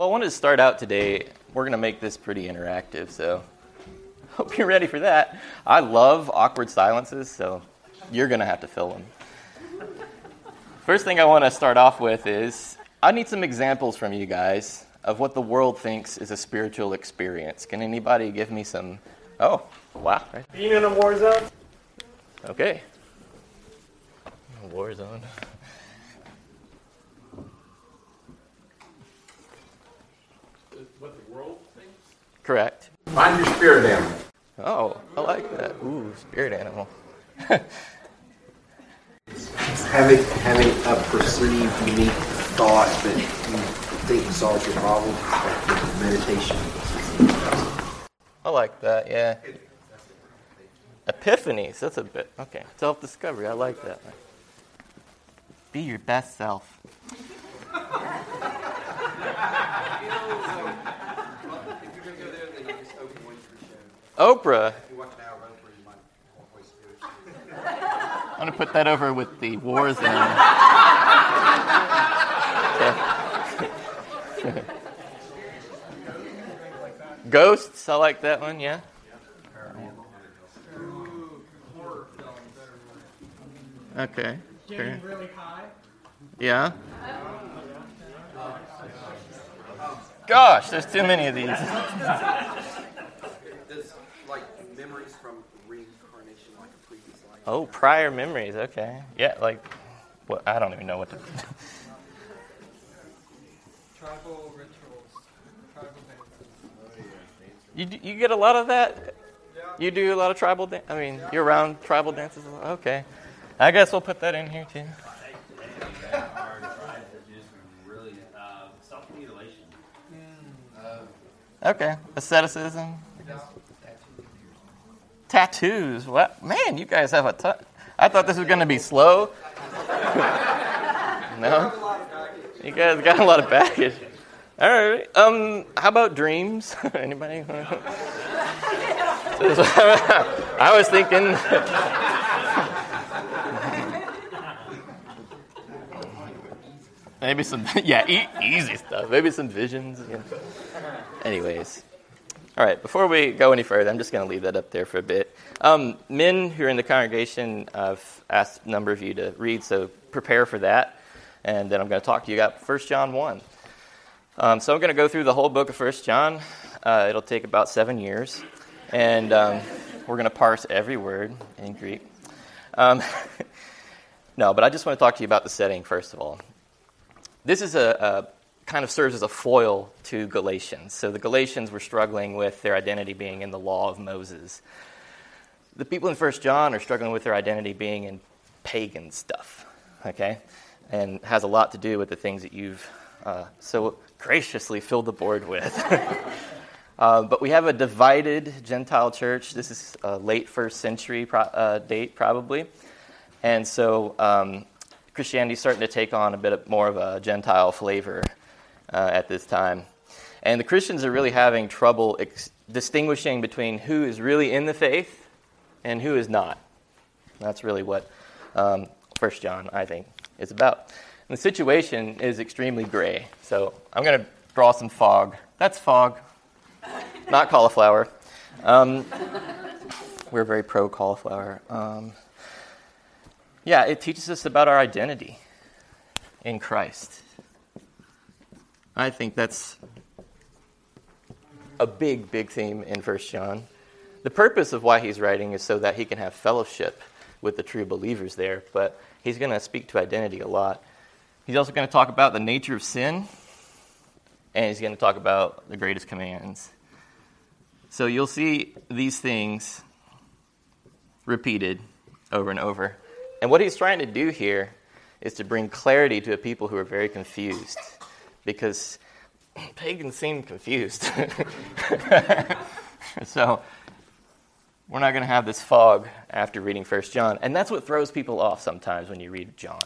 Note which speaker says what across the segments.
Speaker 1: Well, I wanted to start out today. We're going to make this pretty interactive, so hope you're ready for that. I love awkward silences, so you're going to have to fill them. First thing I want to start off with is I need some examples from you guys of what the world thinks is a spiritual experience. Can anybody give me some? Oh, wow. Right.
Speaker 2: Being in a war zone?
Speaker 1: Okay. War zone.
Speaker 3: What the world thinks?
Speaker 1: Correct.
Speaker 4: Find your spirit animal.
Speaker 1: Oh, I like that. Ooh, spirit animal.
Speaker 4: Having having a perceived unique thought that you think solves your problem. Meditation.
Speaker 1: I like that, yeah. Epiphanies, that's a bit, okay. Self discovery, I like that. Be your best self. Oprah. I'm going to put that over with the war zone. Ghosts, I like that one, yeah. Okay.
Speaker 2: Getting really high?
Speaker 1: Yeah. Gosh, there's too many of these.
Speaker 4: It's like memories from reincarnation, like a previous life.
Speaker 1: Oh, prior memories. Okay. Yeah, like, what? I don't even know what to.
Speaker 2: Tribal rituals, tribal dances.
Speaker 1: you d- you get a lot of that. You do a lot of tribal. Dan- I mean, you're around tribal dances. a lot? Okay. I guess we'll put that in here too.
Speaker 3: really uh, self-mutilation.
Speaker 1: Okay. Asceticism. Tattoos. What? Man, you guys have a ton. I thought this was going to be slow. no? You guys got a lot of baggage. All right. Um, how about dreams? Anybody? I was thinking. Maybe some, yeah, e- easy stuff. Maybe some visions. Yeah. Anyways. All right, before we go any further, I'm just going to leave that up there for a bit. Um, men who are in the congregation, I've asked a number of you to read, so prepare for that. And then I'm going to talk to you about 1 John 1. Um, so I'm going to go through the whole book of 1 John. Uh, it'll take about seven years. And um, we're going to parse every word in Greek. Um, no, but I just want to talk to you about the setting, first of all. This is a, a kind of serves as a foil to Galatians. So the Galatians were struggling with their identity being in the law of Moses. The people in First John are struggling with their identity being in pagan stuff, okay? And has a lot to do with the things that you've uh, so graciously filled the board with. uh, but we have a divided Gentile church. This is a late first century pro- uh, date, probably. And so um, Christianity is starting to take on a bit more of a Gentile flavor uh, at this time. And the Christians are really having trouble ex- distinguishing between who is really in the faith and who is not. That's really what um, 1 John, I think, is about. And the situation is extremely gray. So I'm going to draw some fog. That's fog, not cauliflower. Um, we're very pro cauliflower. Um, yeah, it teaches us about our identity in Christ. I think that's a big, big theme in 1 John. The purpose of why he's writing is so that he can have fellowship with the true believers there, but he's going to speak to identity a lot. He's also going to talk about the nature of sin, and he's going to talk about the greatest commands. So you'll see these things repeated over and over. And what he's trying to do here is to bring clarity to a people who are very confused because pagans seem confused. so we're not going to have this fog after reading First John. And that's what throws people off sometimes when you read John.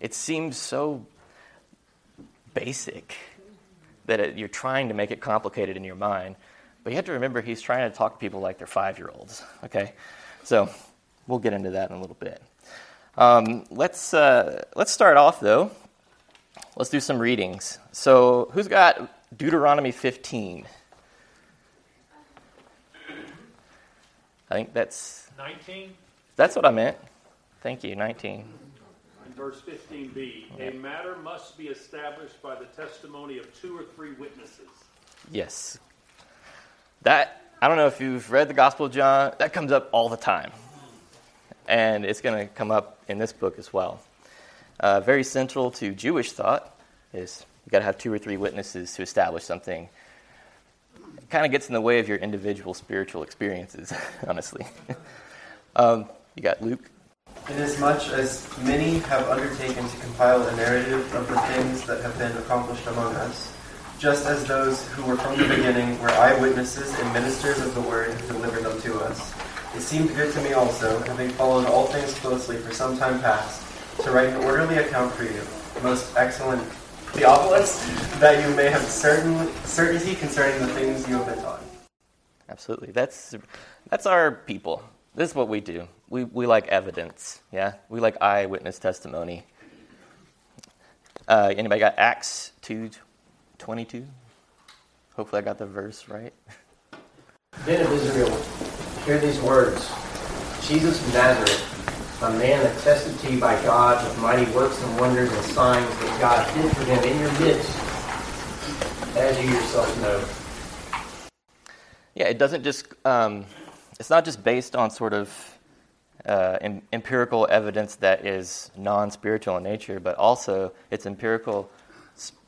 Speaker 1: It seems so basic that it, you're trying to make it complicated in your mind. But you have to remember he's trying to talk to people like they're five year olds. Okay? So we'll get into that in a little bit. Um, let's, uh, let's start off, though. Let's do some readings. So, who's got Deuteronomy 15. I think that's
Speaker 3: 19,
Speaker 1: that's what I meant. Thank you, 19.
Speaker 5: In verse 15b, a matter must be established by the testimony of two or three witnesses.
Speaker 1: Yes. That I don't know if you've read the Gospel of John, that comes up all the time. And it's going to come up in this book as well. Uh, very central to Jewish thought is you got to have two or three witnesses to establish something. It kind of gets in the way of your individual spiritual experiences, honestly. um, you got Luke.
Speaker 6: Inasmuch as many have undertaken to compile a narrative of the things that have been accomplished among us, just as those who were from the beginning were eyewitnesses and ministers of the word who delivered them to us. It seemed good to me also, having followed all things closely for some time past, to write an orderly account for you, most excellent Theophilus, that you may have certain, certainty concerning the things you have been taught.
Speaker 1: Absolutely. That's, that's our people. This is what we do. We, we like evidence, yeah? We like eyewitness testimony. Uh, anybody got Acts 2 22? Hopefully I got the verse right.
Speaker 7: Men of Israel, hear these words. Jesus of Nazareth, a man attested to you by God with mighty works and wonders and signs that God did for him in your midst, as you yourself know.
Speaker 1: Yeah, it doesn't just, um, it's not just based on sort of uh, em- empirical evidence that is non spiritual in nature, but also it's empirical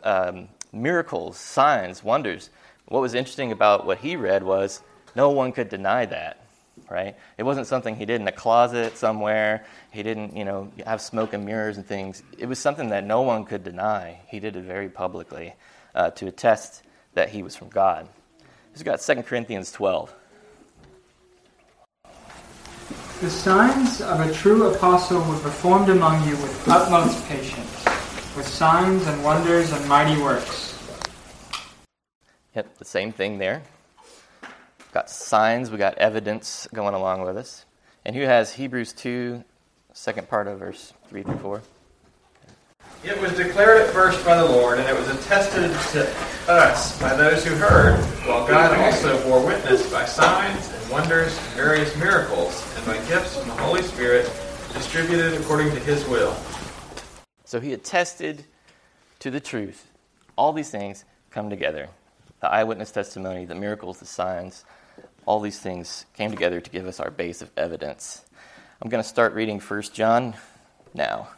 Speaker 1: um, miracles, signs, wonders. What was interesting about what he read was no one could deny that, right? It wasn't something he did in a closet somewhere. He didn't, you know, have smoke and mirrors and things. It was something that no one could deny. He did it very publicly uh, to attest that he was from God. He's got 2 Corinthians 12.
Speaker 2: The signs of a true apostle were performed among you with utmost patience, with signs and wonders and mighty works.
Speaker 1: Yep, the same thing there. Got signs, we got evidence going along with us. And who has Hebrews 2, second part of verse 3 through 4?
Speaker 8: It was declared at first by the Lord, and it was attested to us by those who heard, while God also bore witness by signs and wonders and various miracles, and by gifts from the Holy Spirit distributed according to his will.
Speaker 1: So he attested to the truth. All these things come together the eyewitness testimony, the miracles, the signs, all these things came together to give us our base of evidence. I'm going to start reading 1 John now.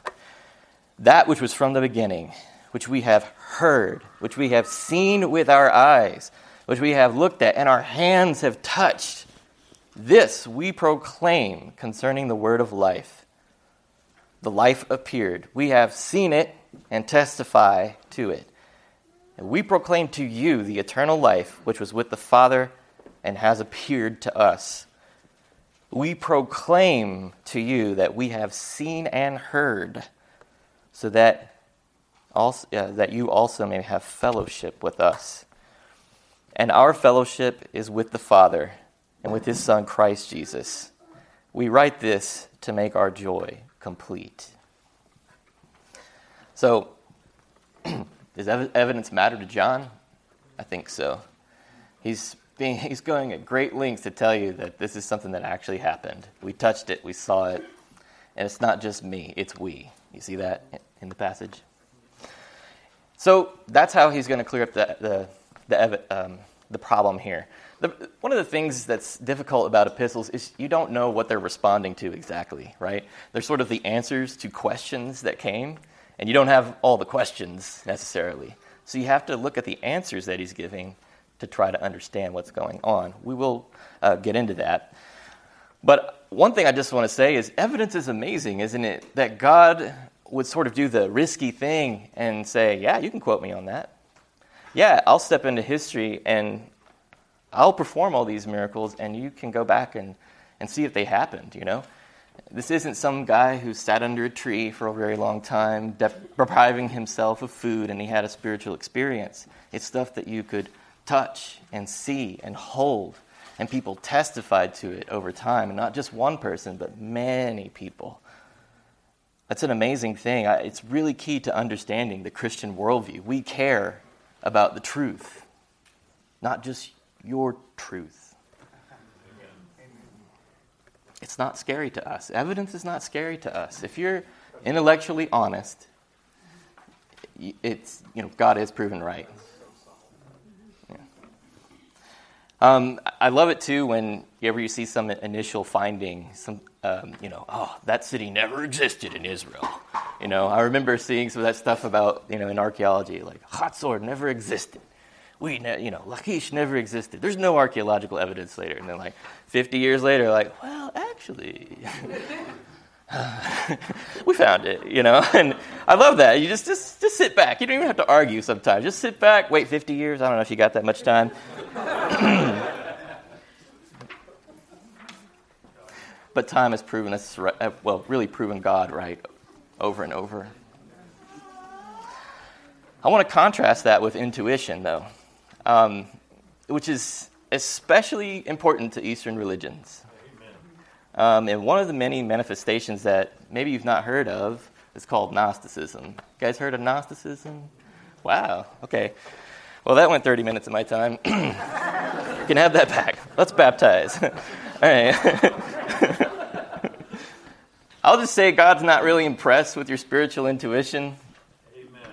Speaker 1: That which was from the beginning, which we have heard, which we have seen with our eyes, which we have looked at, and our hands have touched, this we proclaim concerning the word of life. The life appeared. We have seen it and testify to it. And we proclaim to you the eternal life which was with the Father and has appeared to us. We proclaim to you that we have seen and heard, so that, also, uh, that you also may have fellowship with us. And our fellowship is with the Father and with his Son, Christ Jesus. We write this to make our joy complete. So, does evidence matter to John? I think so. He's, being, he's going at great lengths to tell you that this is something that actually happened. We touched it, we saw it, and it's not just me, it's we. You see that in the passage? So that's how he's going to clear up the, the, the, um, the problem here. The, one of the things that's difficult about epistles is you don't know what they're responding to exactly, right? They're sort of the answers to questions that came, and you don't have all the questions necessarily. So you have to look at the answers that he's giving to try to understand what's going on. We will uh, get into that. But one thing I just want to say is evidence is amazing, isn't it? That God would sort of do the risky thing and say, Yeah, you can quote me on that. Yeah, I'll step into history and I'll perform all these miracles and you can go back and, and see if they happened, you know? This isn't some guy who sat under a tree for a very long time, depriving himself of food, and he had a spiritual experience. It's stuff that you could touch and see and hold, and people testified to it over time, and not just one person, but many people. That's an amazing thing. It's really key to understanding the Christian worldview. We care about the truth, not just your truth. It's not scary to us. Evidence is not scary to us. If you're intellectually honest, it's you know God is proven right. Yeah. Um, I love it too when you ever you see some initial finding, some um, you know, oh that city never existed in Israel. You know, I remember seeing some of that stuff about you know in archaeology, like Hatzor never existed. We, ne- you know, Lachish never existed. There's no archaeological evidence later, and then like 50 years later, like, well, actually. we found it, you know, and I love that. You just, just just sit back. You don't even have to argue sometimes. Just sit back, wait 50 years. I don't know if you got that much time. but time has proven us, uh, well, really proven God right over and over. I want to contrast that with intuition, though, um, which is especially important to Eastern religions. Um, and one of the many manifestations that maybe you've not heard of is called Gnosticism. You guys heard of Gnosticism? Wow, okay. Well, that went 30 minutes of my time. you can have that back. Let's baptize. All right. I'll just say God's not really impressed with your spiritual intuition. Amen.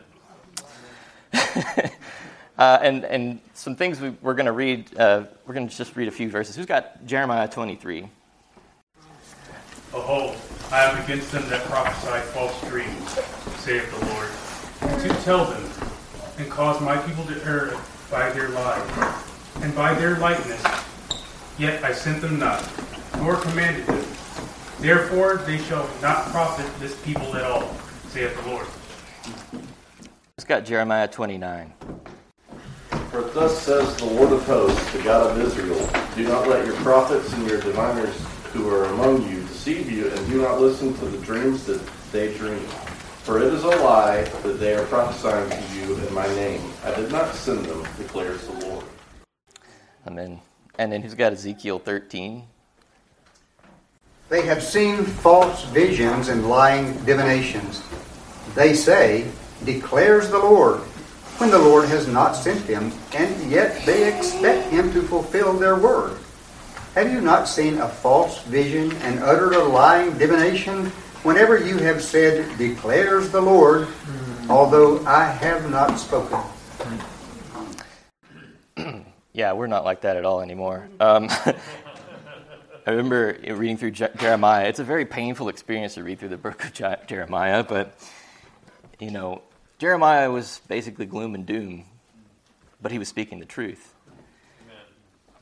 Speaker 1: uh, and, and some things we, are going to read, uh, we're going to just read a few verses. Who's got Jeremiah 23?
Speaker 9: Behold, I am against them that prophesy false dreams, saith the Lord, to tell them, and cause my people to err by their lies, and by their lightness. Yet I sent them not, nor commanded them. Therefore they shall not profit this people at all, saith the Lord.
Speaker 1: It's got Jeremiah 29.
Speaker 10: For thus says the Lord of hosts, the God of Israel, Do not let your prophets and your diviners who are among you deceive you, and do not listen to the dreams that they dream. For it is a lie that they are prophesying to you in my name. I did not send them, declares the Lord.
Speaker 1: Amen. And then who's got Ezekiel 13?
Speaker 11: They have seen false visions and lying divinations. They say, declares the Lord, when the Lord has not sent them, and yet they expect him to fulfill their word. Have you not seen a false vision and uttered a lying divination whenever you have said, declares the Lord, although I have not spoken?
Speaker 1: yeah, we're not like that at all anymore. Um, I remember reading through Jeremiah. It's a very painful experience to read through the book of Jeremiah, but, you know, Jeremiah was basically gloom and doom, but he was speaking the truth.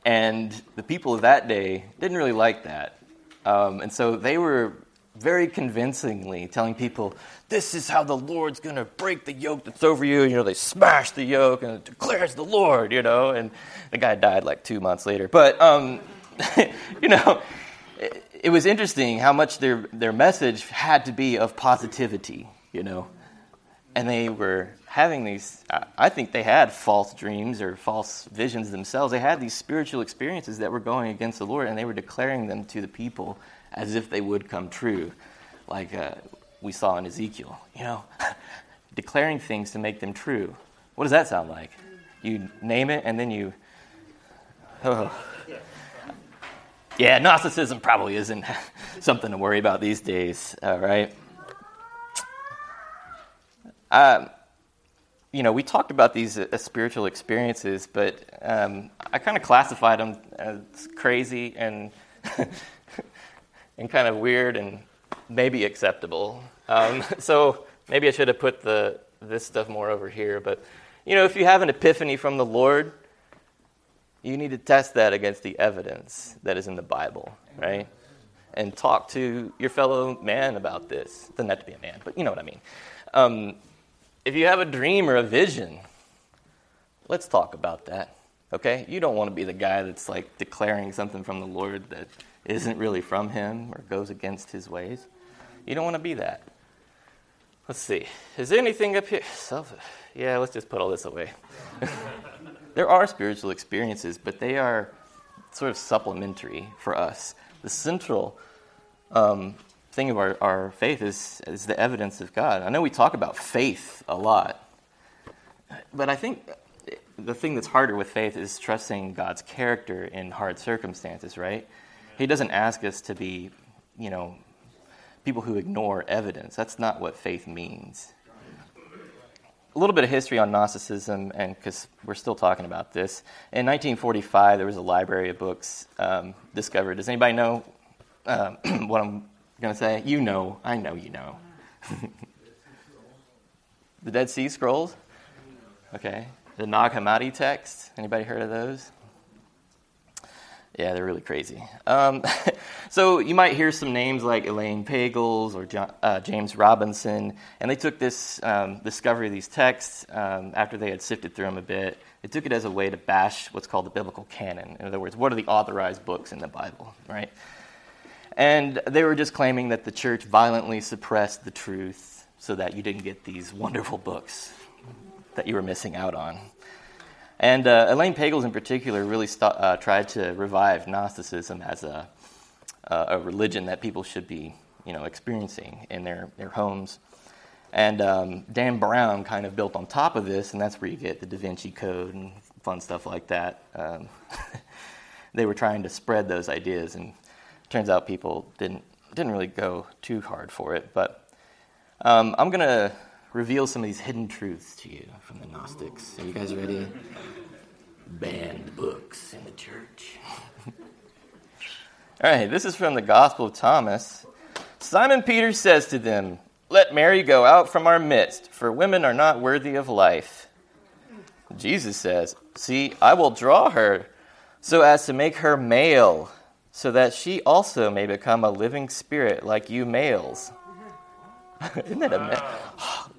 Speaker 1: And the people of that day didn't really like that. Um, and so they were very convincingly telling people, this is how the Lord's going to break the yoke that's over you. You know, they smash the yoke and it declares the Lord, you know. And the guy died like two months later. But, um, you know, it, it was interesting how much their, their message had to be of positivity, you know. And they were having these, I think they had false dreams or false visions themselves. They had these spiritual experiences that were going against the Lord, and they were declaring them to the people as if they would come true, like uh, we saw in Ezekiel. You know, declaring things to make them true. What does that sound like? You name it, and then you. Oh. Yeah, Gnosticism probably isn't something to worry about these days, all right? Um, you know, we talked about these uh, spiritual experiences, but um, I kind of classified them as crazy and and kind of weird and maybe acceptable. Um, so maybe I should have put the this stuff more over here. But you know, if you have an epiphany from the Lord, you need to test that against the evidence that is in the Bible, right? And talk to your fellow man about this. Doesn't have to be a man, but you know what I mean. Um, if you have a dream or a vision, let's talk about that. Okay? You don't want to be the guy that's like declaring something from the Lord that isn't really from Him or goes against His ways. You don't want to be that. Let's see. Is there anything up here? Self- yeah, let's just put all this away. there are spiritual experiences, but they are sort of supplementary for us. The central um, thing of our, our faith is, is the evidence of God. I know we talk about faith a lot, but I think the thing that's harder with faith is trusting God's character in hard circumstances, right? He doesn't ask us to be, you know, people who ignore evidence. That's not what faith means. A little bit of history on Gnosticism, and because we're still talking about this. In 1945, there was a library of books um, discovered. Does anybody know um, what I'm going to say? You know. I know you know. the Dead Sea Scrolls? Okay. The Nag Hammadi texts. Anybody heard of those? Yeah, they're really crazy. Um, so you might hear some names like Elaine Pagels or John, uh, James Robinson, and they took this um, discovery of these texts um, after they had sifted through them a bit. They took it as a way to bash what's called the biblical canon. In other words, what are the authorized books in the Bible, right? And they were just claiming that the church violently suppressed the truth so that you didn't get these wonderful books that you were missing out on. And uh, Elaine Pagels, in particular, really st- uh, tried to revive Gnosticism as a, uh, a religion that people should be, you know, experiencing in their, their homes. And um, Dan Brown kind of built on top of this, and that's where you get the Da Vinci Code and fun stuff like that. Um, they were trying to spread those ideas, and turns out people didn't didn't really go too hard for it. But um, I'm going to reveal some of these hidden truths to you from the Gnostics. Are you guys ready? Banned books in the church. All right, this is from the Gospel of Thomas. Simon Peter says to them, Let Mary go out from our midst, for women are not worthy of life. Jesus says, See, I will draw her so as to make her male, so that she also may become a living spirit like you males. Isn't that amazing?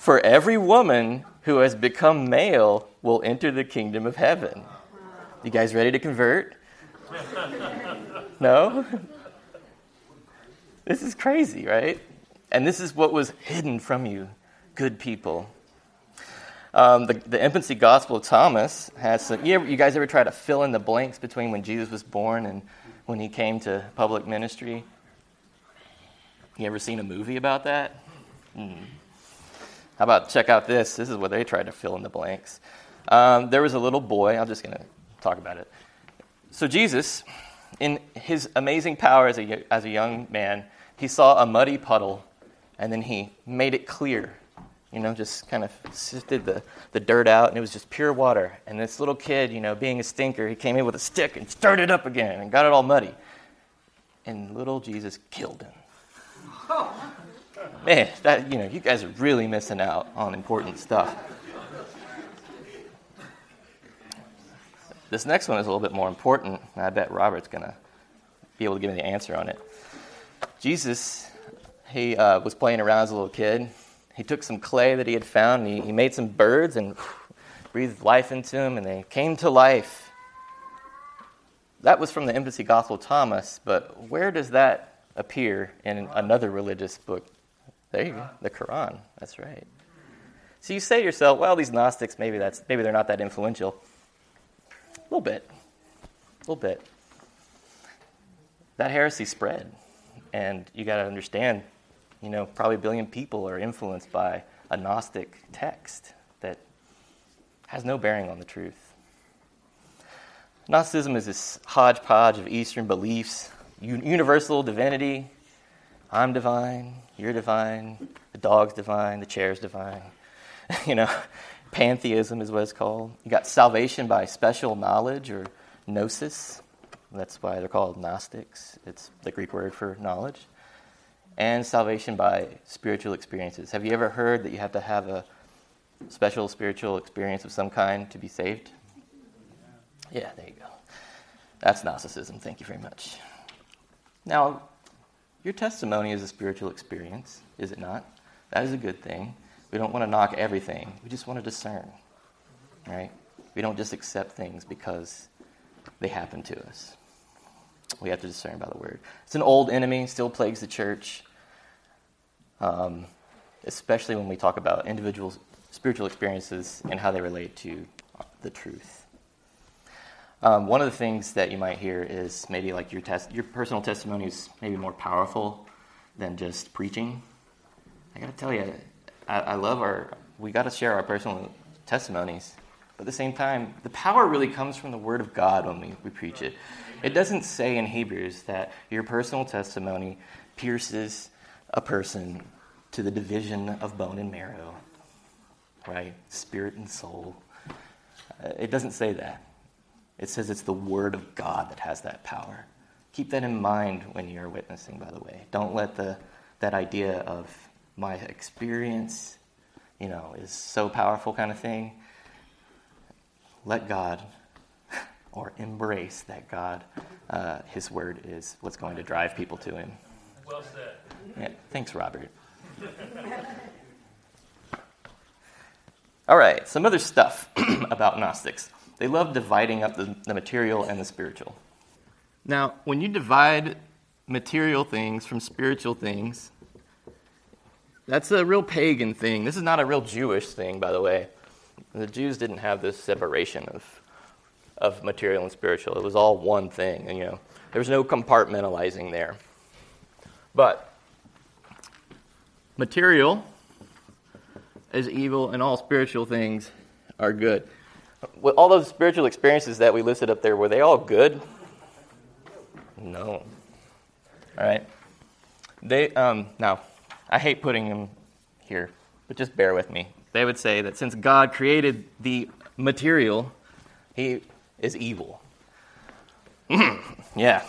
Speaker 1: For every woman who has become male will enter the kingdom of heaven. You guys ready to convert? No? This is crazy, right? And this is what was hidden from you, good people. Um, the, the infancy gospel of Thomas has some. You, ever, you guys ever try to fill in the blanks between when Jesus was born and when he came to public ministry? You ever seen a movie about that? Mm. How about check out this? This is where they tried to fill in the blanks. Um, there was a little boy. I'm just going to talk about it. So, Jesus, in his amazing power as a, as a young man, he saw a muddy puddle and then he made it clear. You know, just kind of sifted the, the dirt out and it was just pure water. And this little kid, you know, being a stinker, he came in with a stick and stirred it up again and got it all muddy. And little Jesus killed him. Man, that you know, you guys are really missing out on important stuff. This next one is a little bit more important, and I bet Robert's gonna be able to give me the answer on it. Jesus, he uh, was playing around as a little kid. He took some clay that he had found, and he, he made some birds and breathed life into them, and they came to life. That was from the infancy gospel Thomas, but where does that appear in another religious book there you go. The Quran. That's right. So you say to yourself, well, these Gnostics, maybe that's maybe they're not that influential. A little bit. A little bit. That heresy spread. And you got to understand, you know, probably a billion people are influenced by a Gnostic text that has no bearing on the truth. Gnosticism is this hodgepodge of Eastern beliefs, universal divinity, I'm divine, you're divine, the dog's divine, the chair's divine. you know, pantheism is what it's called. You got salvation by special knowledge or gnosis. That's why they're called Gnostics. It's the Greek word for knowledge. And salvation by spiritual experiences. Have you ever heard that you have to have a special spiritual experience of some kind to be saved? Yeah, there you go. That's Gnosticism. Thank you very much. Now, your testimony is a spiritual experience, is it not? That is a good thing. We don't want to knock everything. We just want to discern, right? We don't just accept things because they happen to us. We have to discern by the word. It's an old enemy, still plagues the church, um, especially when we talk about individual spiritual experiences and how they relate to the truth. Um, one of the things that you might hear is maybe like your test, your personal testimony is maybe more powerful than just preaching. I got to tell you, I, I, love our. We got to share our personal testimonies But at the same time, the power really comes from the Word of God when we, we preach it. It doesn't say in Hebrews that your personal testimony pierces a person to the division of bone and marrow, right? Spirit and soul. Uh, it doesn't say that. It says it's the Word of God that has that power. Keep that in mind when you're witnessing, by the way. Don't let the, that idea of my experience, you know, is so powerful kind of thing. Let God or embrace that God, uh, His Word is what's going to drive people to Him.
Speaker 5: Well said.
Speaker 1: Yeah, thanks, Robert. All right, some other stuff about Gnostics. They love dividing up the, the material and the spiritual. Now, when you divide material things from spiritual things, that's a real pagan thing. This is not a real Jewish thing, by the way. The Jews didn't have this separation of, of material and spiritual. It was all one thing, and you know, there was no compartmentalizing there. But material is evil, and all spiritual things are good. All those spiritual experiences that we listed up there, were they all good? No. All right. They um, now, I hate putting them here, but just bear with me. They would say that since God created the material, He is evil. yeah.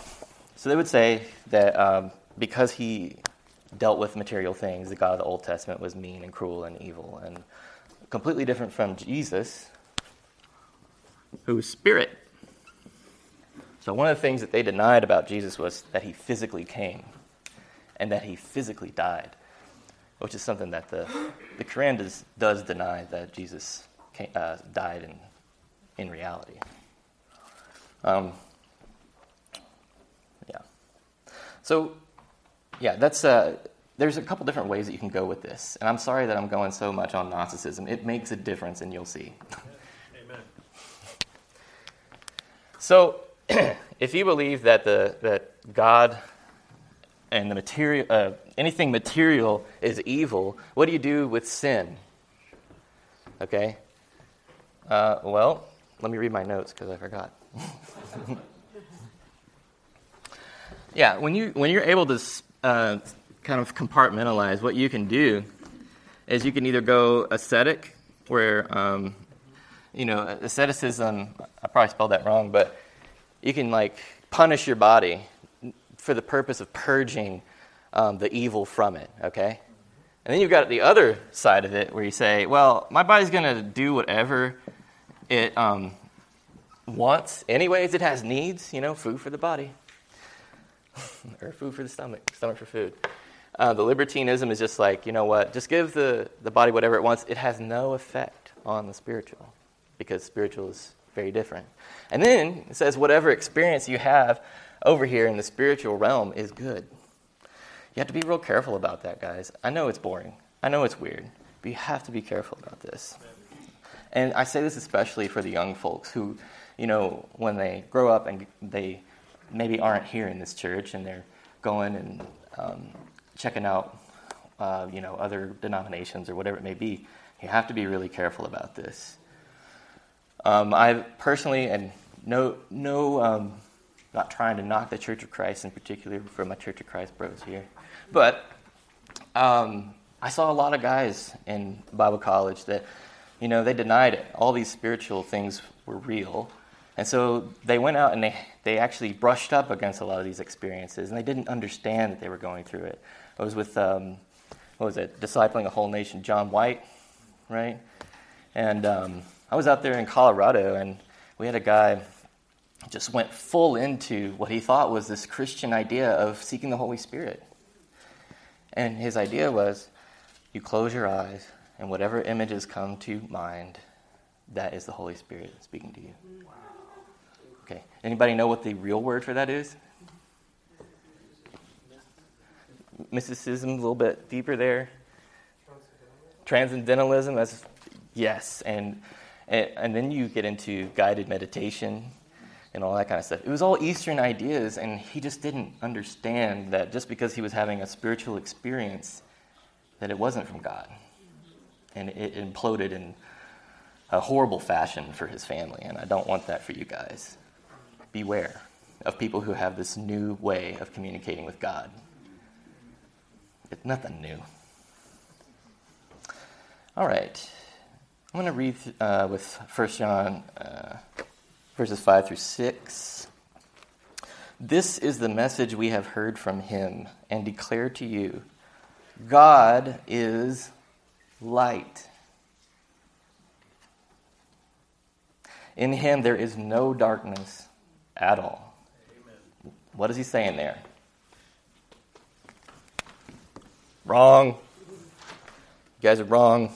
Speaker 1: So they would say that um, because He dealt with material things, the God of the Old Testament was mean and cruel and evil, and completely different from Jesus, who is spirit. So, one of the things that they denied about Jesus was that he physically came and that he physically died, which is something that the, the Quran does, does deny that Jesus came, uh, died in, in reality. Um, yeah. So, yeah, that's uh, there's a couple different ways that you can go with this, and I'm sorry that I'm going so much on Gnosticism. It makes a difference, and you'll see.
Speaker 5: Amen.
Speaker 1: So, if you believe that the that God and the material, uh, anything material is evil, what do you do with sin? Okay. Uh, well, let me read my notes because I forgot. yeah, when you when you're able to uh, kind of compartmentalize, what you can do is you can either go ascetic, where um, you know asceticism. I probably spelled that wrong, but you can like punish your body for the purpose of purging um, the evil from it. Okay, and then you've got the other side of it where you say, well, my body's going to do whatever it um, wants, anyways. It has needs, you know, food for the body. or food for the stomach, stomach for food. Uh, the libertinism is just like, you know what, just give the, the body whatever it wants. It has no effect on the spiritual because spiritual is very different. And then it says, whatever experience you have over here in the spiritual realm is good. You have to be real careful about that, guys. I know it's boring, I know it's weird, but you have to be careful about this. And I say this especially for the young folks who, you know, when they grow up and they maybe aren't here in this church and they're going and um, checking out, uh, you know, other denominations or whatever it may be, you have to be really careful about this. Um, I personally, and no, no, um, not trying to knock the Church of Christ in particular for my Church of Christ bros here, but um, I saw a lot of guys in Bible college that, you know, they denied it. All these spiritual things were real. And so they went out and they, they actually brushed up against a lot of these experiences, and they didn't understand that they were going through it. I was with, um, what was it, Discipling a Whole Nation, John White, right? And um, I was out there in Colorado, and we had a guy just went full into what he thought was this Christian idea of seeking the Holy Spirit. And his idea was you close your eyes, and whatever images come to mind, that is the Holy Spirit speaking to you. Okay. Anybody know what the real word for that is? Mysticism, a little bit deeper there. Transcendentalism, that's yes, and, and and then you get into guided meditation and all that kind of stuff. It was all Eastern ideas, and he just didn't understand that just because he was having a spiritual experience, that it wasn't from God, and it imploded in a horrible fashion for his family, and I don't want that for you guys. Beware of people who have this new way of communicating with God. It's nothing new. All right. I'm going to read uh, with 1 John uh, verses 5 through 6. This is the message we have heard from him and declare to you God is light. In him there is no darkness at all. Amen. What is he saying there? Wrong. You guys are wrong.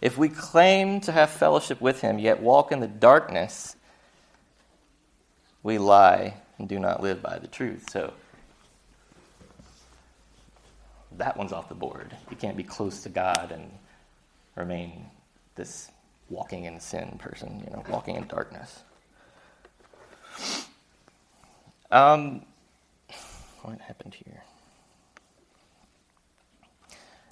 Speaker 1: If we claim to have fellowship with him, yet walk in the darkness, we lie and do not live by the truth. So that one's off the board. You can't be close to God and remain this walking in sin person, you know, walking in darkness. Um, what happened here?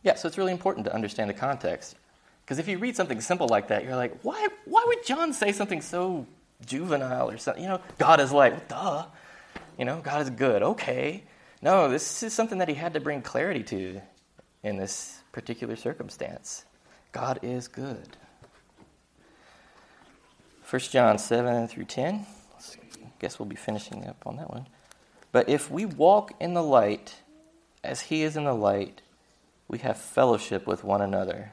Speaker 1: Yeah, so it's really important to understand the context. Because if you read something simple like that, you're like, why, why would John say something so juvenile or something? You know, God is like, duh. You know, God is good. Okay. No, this is something that he had to bring clarity to in this particular circumstance. God is good. 1 John 7 through 10. I guess we'll be finishing up on that one. But if we walk in the light as he is in the light, we have fellowship with one another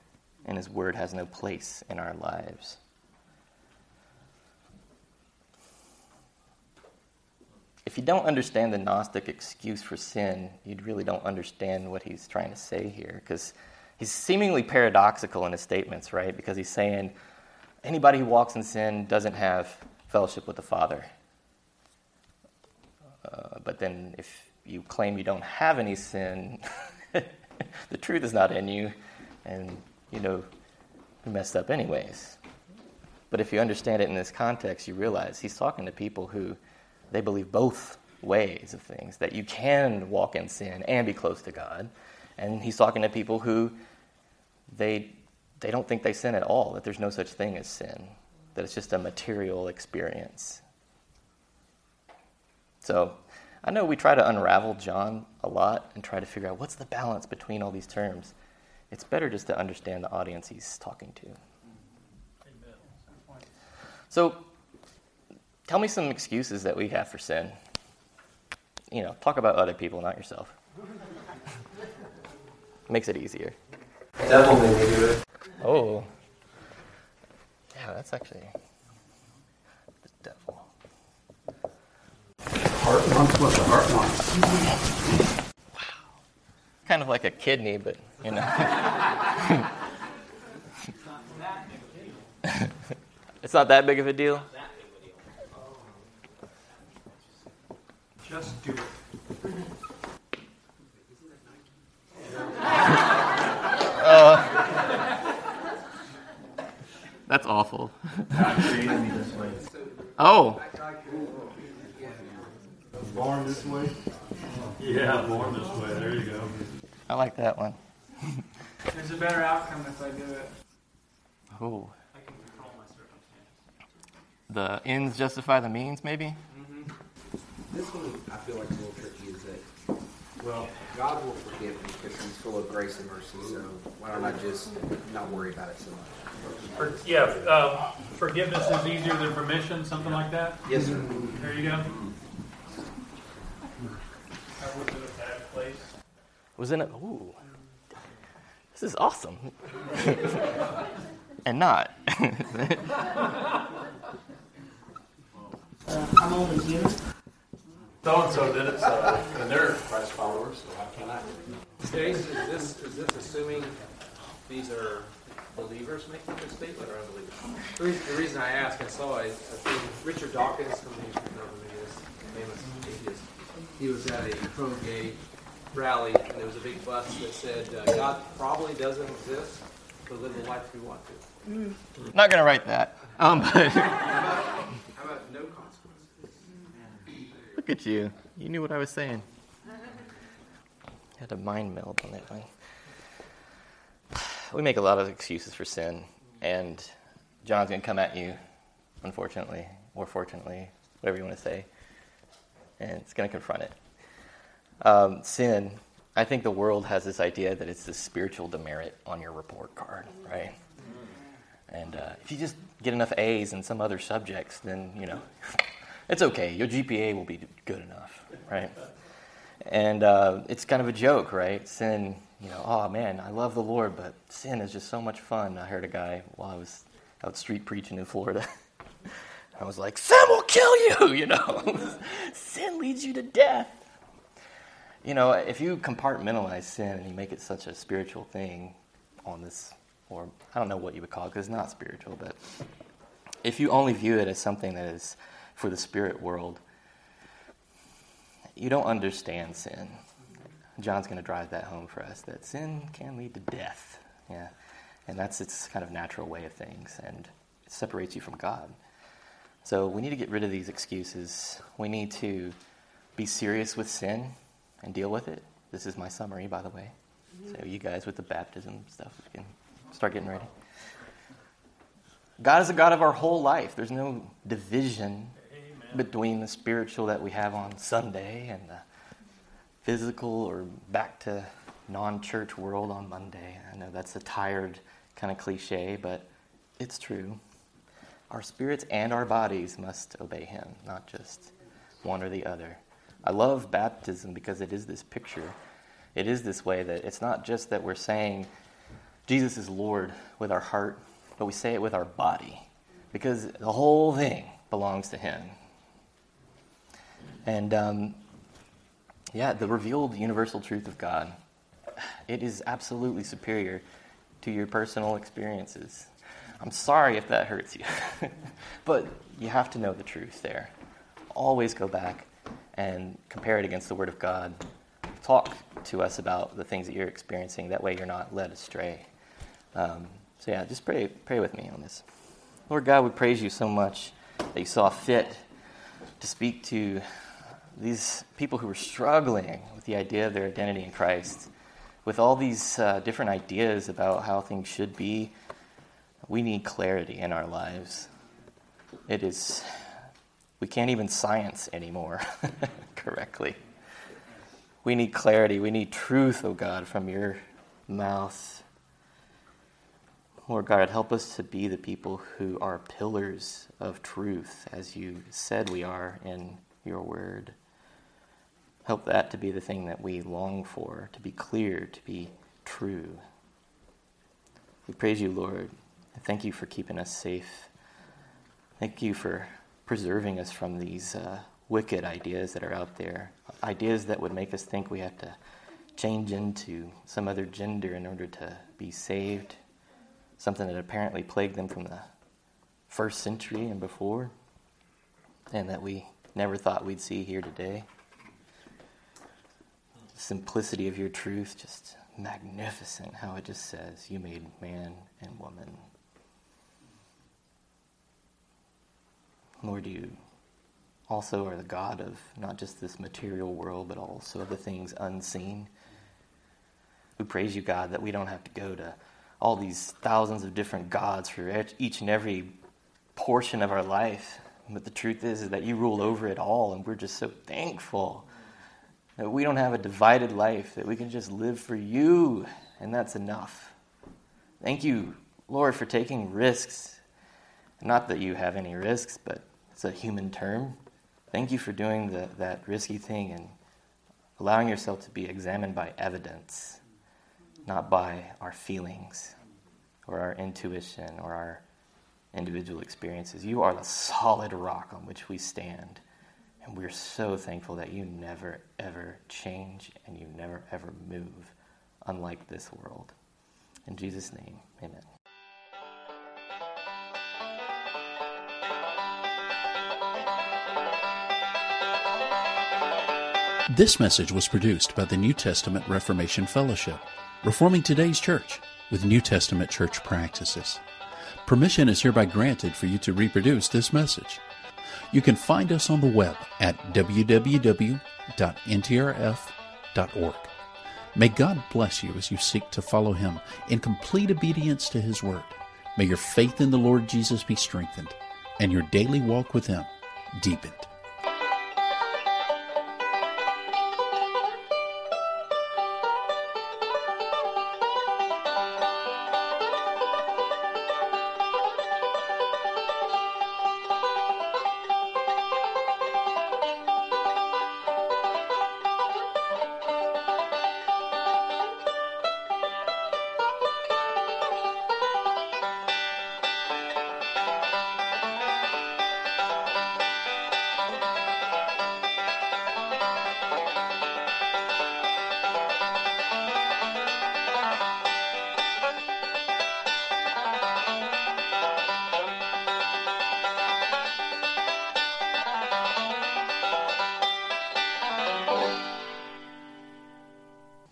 Speaker 1: and His Word has no place in our lives. If you don't understand the Gnostic excuse for sin, you really don't understand what he's trying to say here, because he's seemingly paradoxical in his statements, right? Because he's saying anybody who walks in sin doesn't have fellowship with the Father. Uh, but then if you claim you don't have any sin, the truth is not in you, and you know, we messed up anyways. But if you understand it in this context, you realize he's talking to people who they believe both ways of things that you can walk in sin and be close to God. And he's talking to people who they they don't think they sin at all, that there's no such thing as sin, that it's just a material experience. So, I know we try to unravel John a lot and try to figure out what's the balance between all these terms it's better just to understand the audience he's talking to. So, tell me some excuses that we have for sin. You know, talk about other people, not yourself. Makes it easier.
Speaker 6: devil made me do it.
Speaker 1: Oh. Yeah, that's actually the devil.
Speaker 11: Heart wants what the heart wants.
Speaker 1: Wow. Kind of like a kidney, but you know. it's not that big of a deal.
Speaker 2: Just do it.
Speaker 1: uh, that's awful. oh.
Speaker 10: Born this way?
Speaker 5: Yeah, born this way. There you go.
Speaker 1: I like that one.
Speaker 2: There's a better outcome if I do it.
Speaker 1: Oh.
Speaker 2: I can control my circumstances.
Speaker 1: The ends justify the means, maybe?
Speaker 4: Mm-hmm. This one I feel like is a little tricky is that, well, God will forgive me because He's full of grace and mercy, so why don't I just not worry about it so much?
Speaker 5: For, yeah, uh, forgiveness is easier than permission, something like that?
Speaker 4: Yes, sir.
Speaker 5: There you go. I was in a bad place.
Speaker 1: Was in a. Ooh. This is awesome. and not.
Speaker 12: uh, I'm only human.
Speaker 3: So and so did it, so and they're Christ followers, so how can I?
Speaker 13: James, is this is this assuming these are
Speaker 4: believers making this statement or unbelievers? The reason, the reason I ask, I saw a, a thing, Richard Dawkins, some of you know who famous atheist. He was at a pro-gay rally, and there was a big bus that said, uh, "God probably doesn't exist, but live the life we want to."
Speaker 1: Not going to write that. Um,
Speaker 4: How about, how about no consequences?
Speaker 1: look at you. You knew what I was saying. Had a mind meld on that thing. We make a lot of excuses for sin, and John's going to come at you, unfortunately, or fortunately, whatever you want to say, and it's going to confront it. Um, sin, I think the world has this idea that it's the spiritual demerit on your report card, right? And uh, if you just get enough A's in some other subjects, then, you know, it's okay. Your GPA will be good enough, right? And uh, it's kind of a joke, right? Sin, you know, oh man, I love the Lord, but sin is just so much fun. I heard a guy while I was out street preaching in Florida. I was like, sin will kill you, you know. sin leads you to death. You know, if you compartmentalize sin and you make it such a spiritual thing on this, or I don't know what you would call it because it's not spiritual, but if you only view it as something that is for the spirit world, you don't understand sin. John's going to drive that home for us that sin can lead to death. Yeah. And that's its kind of natural way of things, and it separates you from God. So we need to get rid of these excuses. We need to be serious with sin and deal with it. This is my summary, by the way. Mm-hmm. So you guys with the baptism stuff can start getting ready. God is a God of our whole life. There's no division between the spiritual that we have on Sunday and the physical or back to non church world on Monday. I know that's a tired kind of cliche, but it's true. Our spirits and our bodies must obey Him, not just one or the other. I love baptism because it is this picture. It is this way that it's not just that we're saying Jesus is Lord with our heart, but we say it with our body because the whole thing belongs to Him. And um, yeah, the revealed universal truth of God, it is absolutely superior to your personal experiences. I'm sorry if that hurts you, but you have to know the truth there. Always go back and compare it against the Word of God. Talk to us about the things that you're experiencing. That way, you're not led astray. Um, so yeah, just pray, pray with me on this. Lord God, we praise you so much that you saw fit to speak to these people who were struggling with the idea of their identity in Christ, with all these uh, different ideas about how things should be. We need clarity in our lives. It is, we can't even science anymore correctly. We need clarity. We need truth, oh God, from your mouth. Lord God, help us to be the people who are pillars of truth, as you said we are in your word. Help that to be the thing that we long for, to be clear, to be true. We praise you, Lord. Thank you for keeping us safe. Thank you for preserving us from these uh, wicked ideas that are out there, ideas that would make us think we have to change into some other gender in order to be saved, something that apparently plagued them from the first century and before, and that we never thought we'd see here today. The simplicity of your truth, just magnificent how it just says, You made man and woman. Lord, you also are the God of not just this material world, but also of the things unseen. We praise you, God, that we don't have to go to all these thousands of different gods for each and every portion of our life. But the truth is, is that you rule over it all, and we're just so thankful that we don't have a divided life, that we can just live for you, and that's enough. Thank you, Lord, for taking risks. Not that you have any risks, but it's a human term. Thank you for doing the, that risky thing and allowing yourself to be examined by evidence, not by our feelings or our intuition or our individual experiences. You are the solid rock on which we stand. And we're so thankful that you never, ever change and you never, ever move, unlike this world. In Jesus' name, amen.
Speaker 13: This message was produced by the New Testament Reformation Fellowship, reforming today's church with New Testament church practices. Permission is hereby granted for you to reproduce this message. You can find us on the web at www.ntrf.org. May God bless you as you seek to follow Him in complete obedience to His Word. May your faith in the Lord Jesus be strengthened and your daily walk with Him deepened.